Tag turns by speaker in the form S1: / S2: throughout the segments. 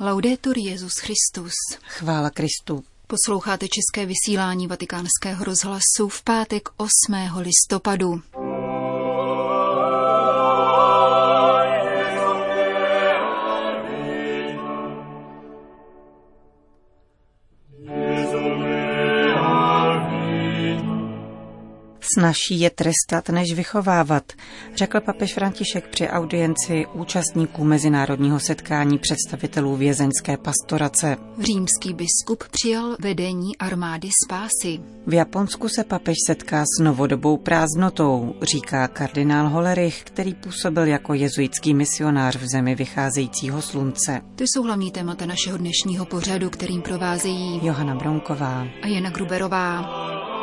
S1: Laudetur Jezus Christus.
S2: Chvála Kristu.
S1: Posloucháte české vysílání Vatikánského rozhlasu v pátek 8. listopadu.
S2: Snaží je trestat, než vychovávat, řekl papež František při audienci účastníků mezinárodního setkání představitelů vězeňské pastorace.
S1: Římský biskup přijal vedení armády spásy.
S2: V Japonsku se papež setká s novodobou prázdnotou, říká kardinál Holerich, který působil jako jezuitský misionář v zemi vycházejícího slunce.
S1: To jsou hlavní témata našeho dnešního pořadu, kterým provázejí
S2: Johana Bronková
S1: a Jana Gruberová.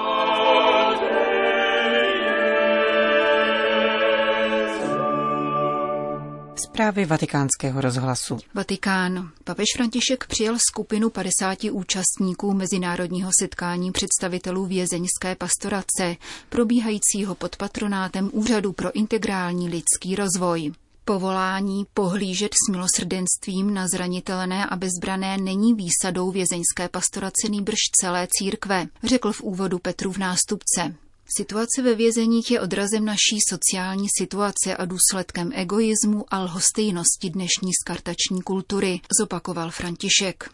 S2: Zprávy vatikánského rozhlasu.
S1: Vatikán. Papež František přijal skupinu 50 účastníků mezinárodního setkání představitelů vězeňské pastorace, probíhajícího pod patronátem Úřadu pro integrální lidský rozvoj. Povolání pohlížet s milosrdenstvím na zranitelné a bezbrané není výsadou vězeňské pastorace nýbrž celé církve, řekl v úvodu Petru v nástupce. Situace ve vězeních je odrazem naší sociální situace a důsledkem egoismu a lhostejnosti dnešní skartační kultury, zopakoval František.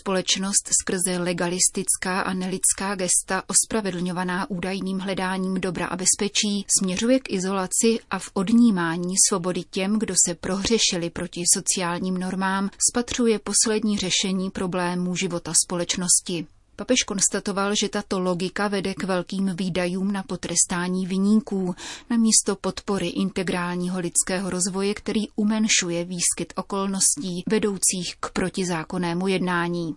S1: Společnost skrze legalistická a nelidská gesta ospravedlňovaná údajným hledáním dobra a bezpečí směřuje k izolaci a v odnímání svobody těm, kdo se prohřešili proti sociálním normám, spatřuje poslední řešení problémů života společnosti. Papež konstatoval, že tato logika vede k velkým výdajům na potrestání viníků, na místo podpory integrálního lidského rozvoje, který umenšuje výskyt okolností vedoucích k protizákonnému jednání.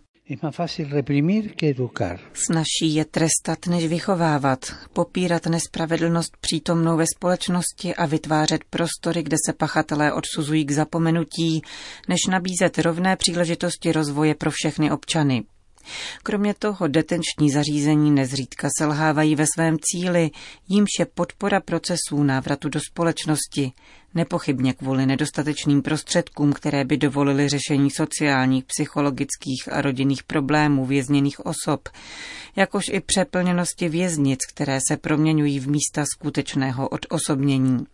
S2: Snaží je trestat, než vychovávat, popírat nespravedlnost přítomnou ve společnosti a vytvářet prostory, kde se pachatelé odsuzují k zapomenutí, než nabízet rovné příležitosti rozvoje pro všechny občany. Kromě toho detenční zařízení nezřídka selhávají ve svém cíli, jímž je podpora procesů návratu do společnosti, nepochybně kvůli nedostatečným prostředkům, které by dovolily řešení sociálních, psychologických a rodinných problémů vězněných osob, jakož i přeplněnosti věznic, které se proměňují v místa skutečného odosobnění.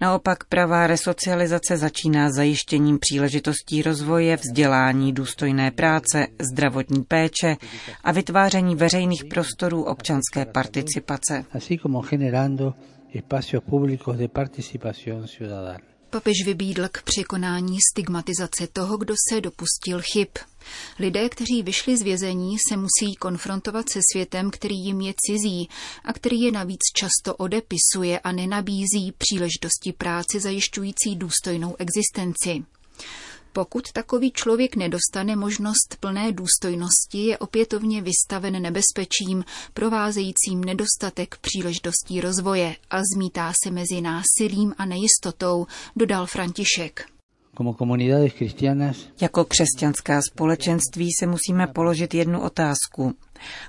S2: Naopak pravá resocializace začíná zajištěním příležitostí rozvoje, vzdělání, důstojné práce, zdravotní péče a vytváření veřejných prostorů občanské participace.
S1: Papež vybídl k překonání stigmatizace toho, kdo se dopustil chyb. Lidé, kteří vyšli z vězení, se musí konfrontovat se světem, který jim je cizí a který je navíc často odepisuje a nenabízí příležitosti práci zajišťující důstojnou existenci. Pokud takový člověk nedostane možnost plné důstojnosti, je opětovně vystaven nebezpečím, provázejícím nedostatek příležitostí rozvoje a zmítá se mezi násilím a nejistotou, dodal František.
S2: Jako křesťanská společenství se musíme položit jednu otázku.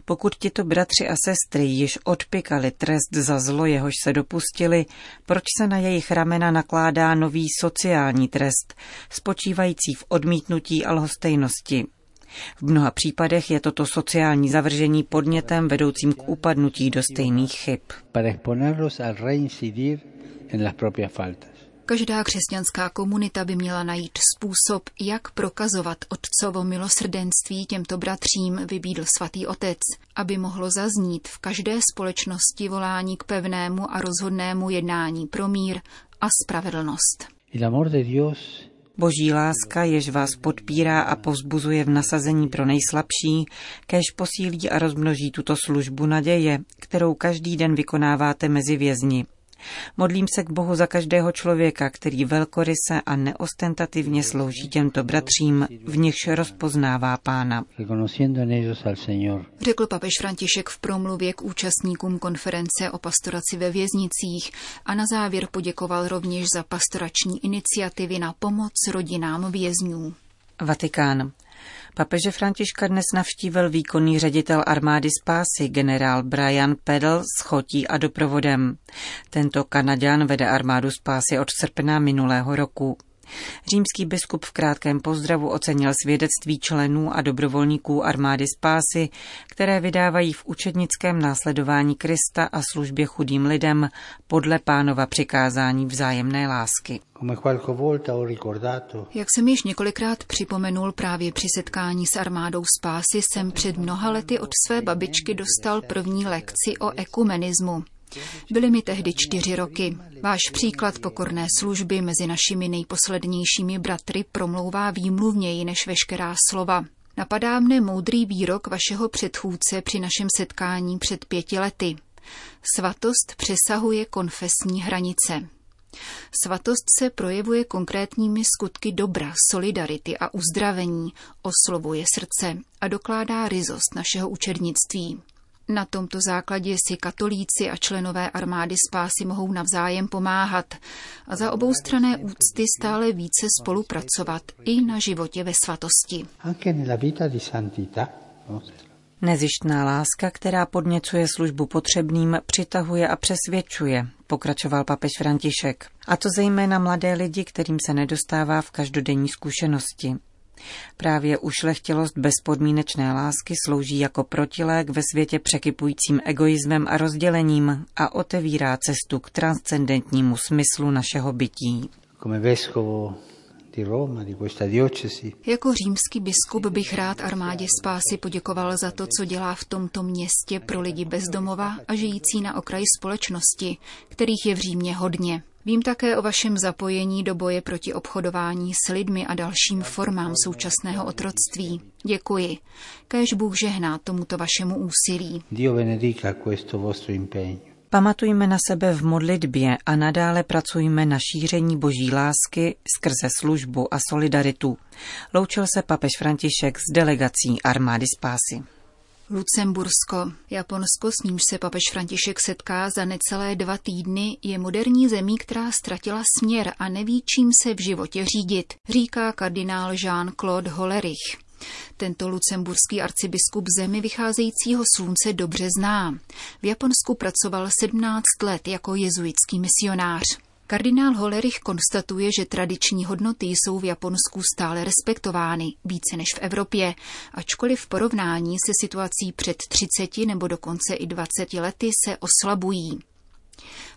S2: Pokud tito bratři a sestry již odpikali trest za zlo, jehož se dopustili, proč se na jejich ramena nakládá nový sociální trest, spočívající v odmítnutí a lhostejnosti? V mnoha případech je toto sociální zavržení podnětem vedoucím k upadnutí do stejných chyb.
S1: Každá křesťanská komunita by měla najít způsob, jak prokazovat otcovo milosrdenství těmto bratřím, vybídl svatý otec, aby mohlo zaznít v každé společnosti volání k pevnému a rozhodnému jednání pro mír a spravedlnost.
S2: Boží láska, jež vás podpírá a povzbuzuje v nasazení pro nejslabší, kež posílí a rozmnoží tuto službu naděje, kterou každý den vykonáváte mezi vězni. Modlím se k Bohu za každého člověka, který velkoryse a neostentativně slouží těmto bratřím, v nichž rozpoznává pána.
S1: Řekl papež František v promluvě k účastníkům konference o pastoraci ve věznicích a na závěr poděkoval rovněž za pastorační iniciativy na pomoc rodinám vězňů.
S2: Vatikán. Papeže Františka dnes navštívil výkonný ředitel armády spásy generál Brian Pedal s chotí a doprovodem. Tento Kanaďan vede armádu spásy od srpna minulého roku. Římský biskup v krátkém pozdravu ocenil svědectví členů a dobrovolníků armády spásy, které vydávají v učednickém následování Krista a službě chudým lidem podle pánova přikázání vzájemné lásky.
S1: Jak jsem již několikrát připomenul právě při setkání s armádou spásy, jsem před mnoha lety od své babičky dostal první lekci o ekumenismu. Byly mi tehdy čtyři roky. Váš příklad pokorné služby mezi našimi nejposlednějšími bratry promlouvá výmluvněji než veškerá slova. Napadá mne moudrý výrok vašeho předchůdce při našem setkání před pěti lety. Svatost přesahuje konfesní hranice. Svatost se projevuje konkrétními skutky dobra, solidarity a uzdravení, oslovuje srdce a dokládá ryzost našeho učednictví. Na tomto základě si katolíci a členové armády spásy mohou navzájem pomáhat a za obou strané úcty stále více spolupracovat i na životě ve svatosti.
S2: Nezištná láska, která podněcuje službu potřebným, přitahuje a přesvědčuje, pokračoval papež František. A to zejména mladé lidi, kterým se nedostává v každodenní zkušenosti. Právě ušlechtilost bezpodmínečné lásky slouží jako protilék ve světě překypujícím egoismem a rozdělením a otevírá cestu k transcendentnímu smyslu našeho bytí.
S1: Jako římský biskup bych rád armádě spásy poděkoval za to, co dělá v tomto městě pro lidi bezdomova a žijící na okraji společnosti, kterých je v Římě hodně. Vím také o vašem zapojení do boje proti obchodování s lidmi a dalším formám současného otroctví. Děkuji. Kéž Bůh žehná tomuto vašemu úsilí.
S2: Dio benedica questo vostro impegno. Pamatujme na sebe v modlitbě a nadále pracujme na šíření boží lásky skrze službu a solidaritu. Loučil se papež František s delegací armády spásy.
S1: Lucembursko. Japonsko, s nímž se papež František setká za necelé dva týdny, je moderní zemí, která ztratila směr a neví, čím se v životě řídit, říká kardinál Jean-Claude Hollerich. Tento lucemburský arcibiskup zemi vycházejícího slunce dobře zná. V Japonsku pracoval 17 let jako jezuitský misionář. Kardinál Holerich konstatuje, že tradiční hodnoty jsou v Japonsku stále respektovány, více než v Evropě, ačkoliv v porovnání se situací před 30 nebo dokonce i 20 lety se oslabují.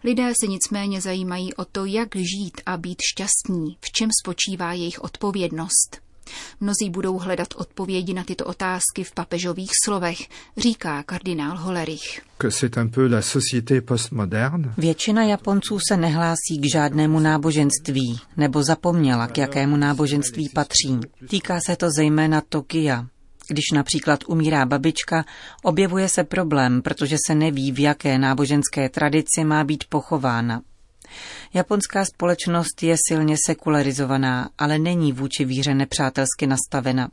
S1: Lidé se nicméně zajímají o to, jak žít a být šťastní, v čem spočívá jejich odpovědnost. Mnozí budou hledat odpovědi na tyto otázky v papežových slovech, říká kardinál Holerich.
S2: Většina Japonců se nehlásí k žádnému náboženství nebo zapomněla, k jakému náboženství patří. Týká se to zejména Tokia. Když například umírá babička, objevuje se problém, protože se neví, v jaké náboženské tradici má být pochována. Japonská společnost je silně sekularizovaná, ale není vůči víře nepřátelsky nastavena.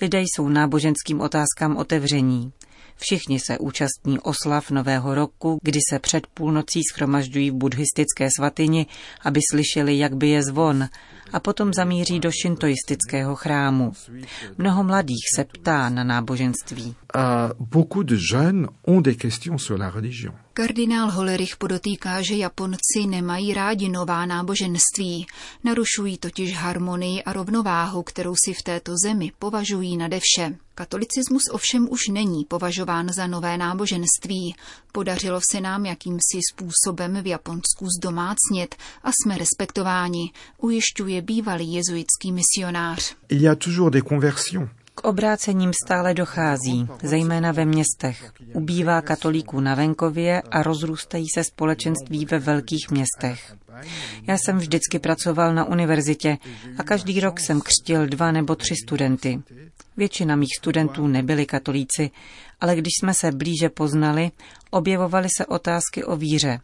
S2: Lidé jsou náboženským otázkám otevření. Všichni se účastní oslav Nového roku, kdy se před půlnocí schromažďují v buddhistické svatyni, aby slyšeli, jak by je zvon, a potom zamíří do šintoistického chrámu. Mnoho mladých se ptá na náboženství. beaucoup de jeunes ont des questions sur la religion.
S1: Kardinál Holerich podotýká, že Japonci nemají rádi nová náboženství. Narušují totiž harmonii a rovnováhu, kterou si v této zemi považují nade vše. Katolicismus ovšem už není považován za nové náboženství. Podařilo se nám jakýmsi způsobem v Japonsku zdomácnět a jsme respektováni, ujišťuje bývalý jezuitský misionář.
S2: Il y a toujours des conversions. K obrácením stále dochází, zejména ve městech. Ubývá katolíků na venkově a rozrůstají se společenství ve velkých městech. Já jsem vždycky pracoval na univerzitě a každý rok jsem křtil dva nebo tři studenty. Většina mých studentů nebyli katolíci, ale když jsme se blíže poznali, objevovaly se otázky o víře.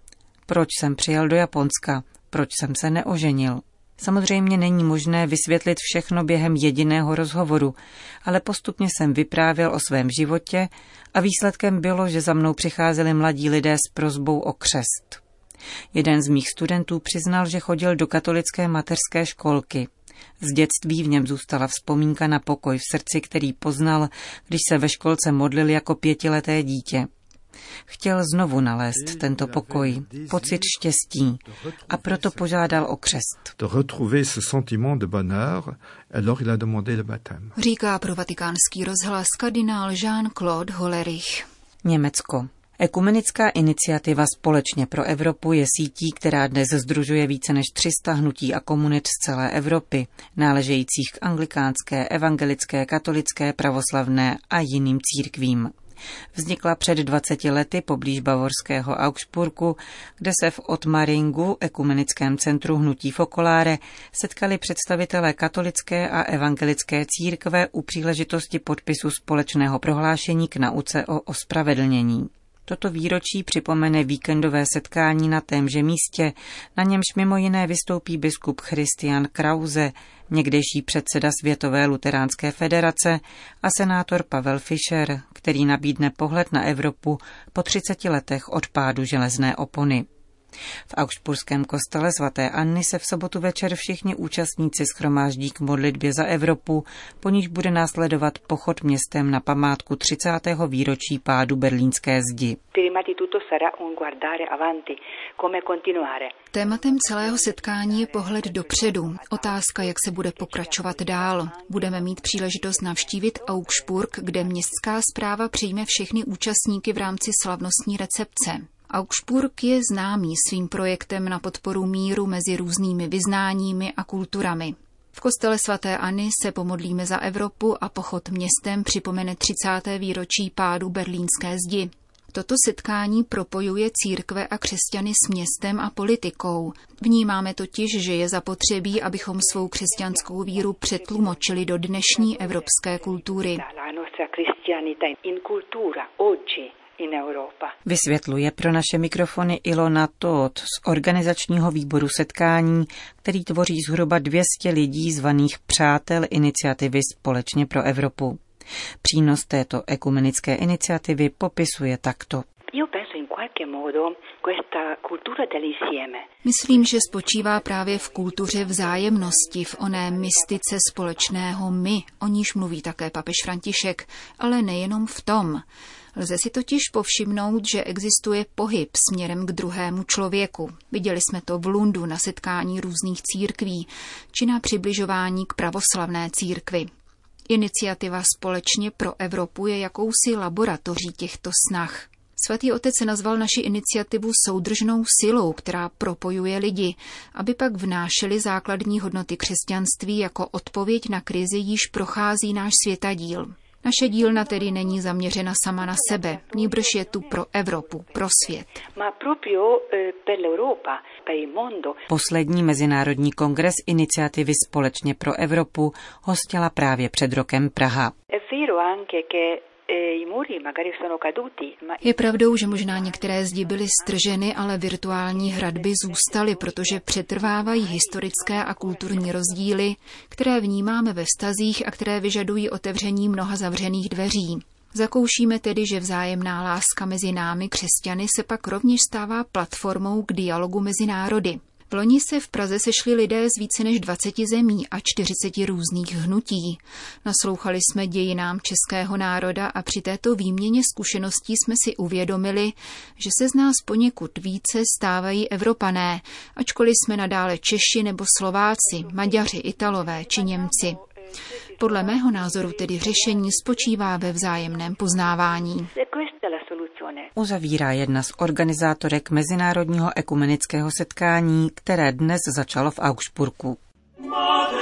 S2: Proč jsem přijel do Japonska? Proč jsem se neoženil? Samozřejmě není možné vysvětlit všechno během jediného rozhovoru, ale postupně jsem vyprávěl o svém životě a výsledkem bylo, že za mnou přicházeli mladí lidé s prozbou o křest. Jeden z mých studentů přiznal, že chodil do katolické mateřské školky. Z dětství v něm zůstala vzpomínka na pokoj v srdci, který poznal, když se ve školce modlil jako pětileté dítě. Chtěl znovu nalézt tento pokoj, pocit štěstí a proto požádal o křest.
S1: Říká pro vatikánský rozhlas kardinál Jean-Claude Hollerich.
S2: Německo. Ekumenická iniciativa Společně pro Evropu je sítí, která dnes združuje více než 300 hnutí a komunit z celé Evropy, náležejících k anglikánské, evangelické, katolické, pravoslavné a jiným církvím. Vznikla před 20 lety poblíž bavorského Augsburgu, kde se v Otmaringu, ekumenickém centru hnutí Fokoláre, setkali představitelé katolické a evangelické církve u příležitosti podpisu společného prohlášení k nauce o ospravedlnění. Toto výročí připomene víkendové setkání na témže místě, na němž mimo jiné vystoupí biskup Christian Krause, někdejší předseda Světové luteránské federace a senátor Pavel Fischer, který nabídne pohled na Evropu po 30 letech od pádu železné opony. V Augsburském kostele svaté Anny se v sobotu večer všichni účastníci schromáždí k modlitbě za Evropu, po níž bude následovat pochod městem na památku 30. výročí pádu berlínské zdi.
S1: Tématem celého setkání je pohled dopředu. Otázka, jak se bude pokračovat dál. Budeme mít příležitost navštívit Augsburg, kde městská zpráva přijme všechny účastníky v rámci slavnostní recepce. Augsburg je známý svým projektem na podporu míru mezi různými vyznáními a kulturami. V kostele svaté Anny se pomodlíme za Evropu a pochod městem připomene 30. výročí pádu berlínské zdi. Toto setkání propojuje církve a křesťany s městem a politikou. Vnímáme totiž, že je zapotřebí, abychom svou křesťanskou víru přetlumočili do dnešní evropské kultury.
S2: Vysvětluje pro naše mikrofony Ilona Todd z organizačního výboru setkání, který tvoří zhruba 200 lidí zvaných Přátel iniciativy Společně pro Evropu. Přínos této ekumenické iniciativy popisuje takto.
S1: Myslím, že spočívá právě v kultuře vzájemnosti, v oné mystice společného my, o níž mluví také papež František, ale nejenom v tom. Lze si totiž povšimnout, že existuje pohyb směrem k druhému člověku. Viděli jsme to v Lundu na setkání různých církví, či na přibližování k pravoslavné církvi. Iniciativa Společně pro Evropu je jakousi laboratoří těchto snah. Svatý otec nazval naši iniciativu soudržnou silou, která propojuje lidi, aby pak vnášeli základní hodnoty křesťanství jako odpověď na krizi, již prochází náš světadíl. Naše dílna tedy není zaměřena sama na sebe, níbrž je tu pro Evropu, pro svět. Eh,
S2: Poslední mezinárodní kongres iniciativy Společně pro Evropu hostila právě před rokem Praha.
S1: E Je pravdou, že možná některé zdi byly strženy, ale virtuální hradby zůstaly, protože přetrvávají historické a kulturní rozdíly, které vnímáme ve vztazích a které vyžadují otevření mnoha zavřených dveří. Zakoušíme tedy, že vzájemná láska mezi námi, křesťany, se pak rovněž stává platformou k dialogu mezi národy. Loni se v Praze sešli lidé z více než 20 zemí a 40 různých hnutí. Naslouchali jsme dějinám českého národa a při této výměně zkušeností jsme si uvědomili, že se z nás poněkud více stávají Evropané, ačkoliv jsme nadále Češi nebo Slováci, Maďaři, Italové či Němci. Podle mého názoru tedy řešení spočívá ve vzájemném poznávání.
S2: Uzavírá jedna z organizátorek Mezinárodního ekumenického setkání, které dnes začalo v Augsburgu. Mater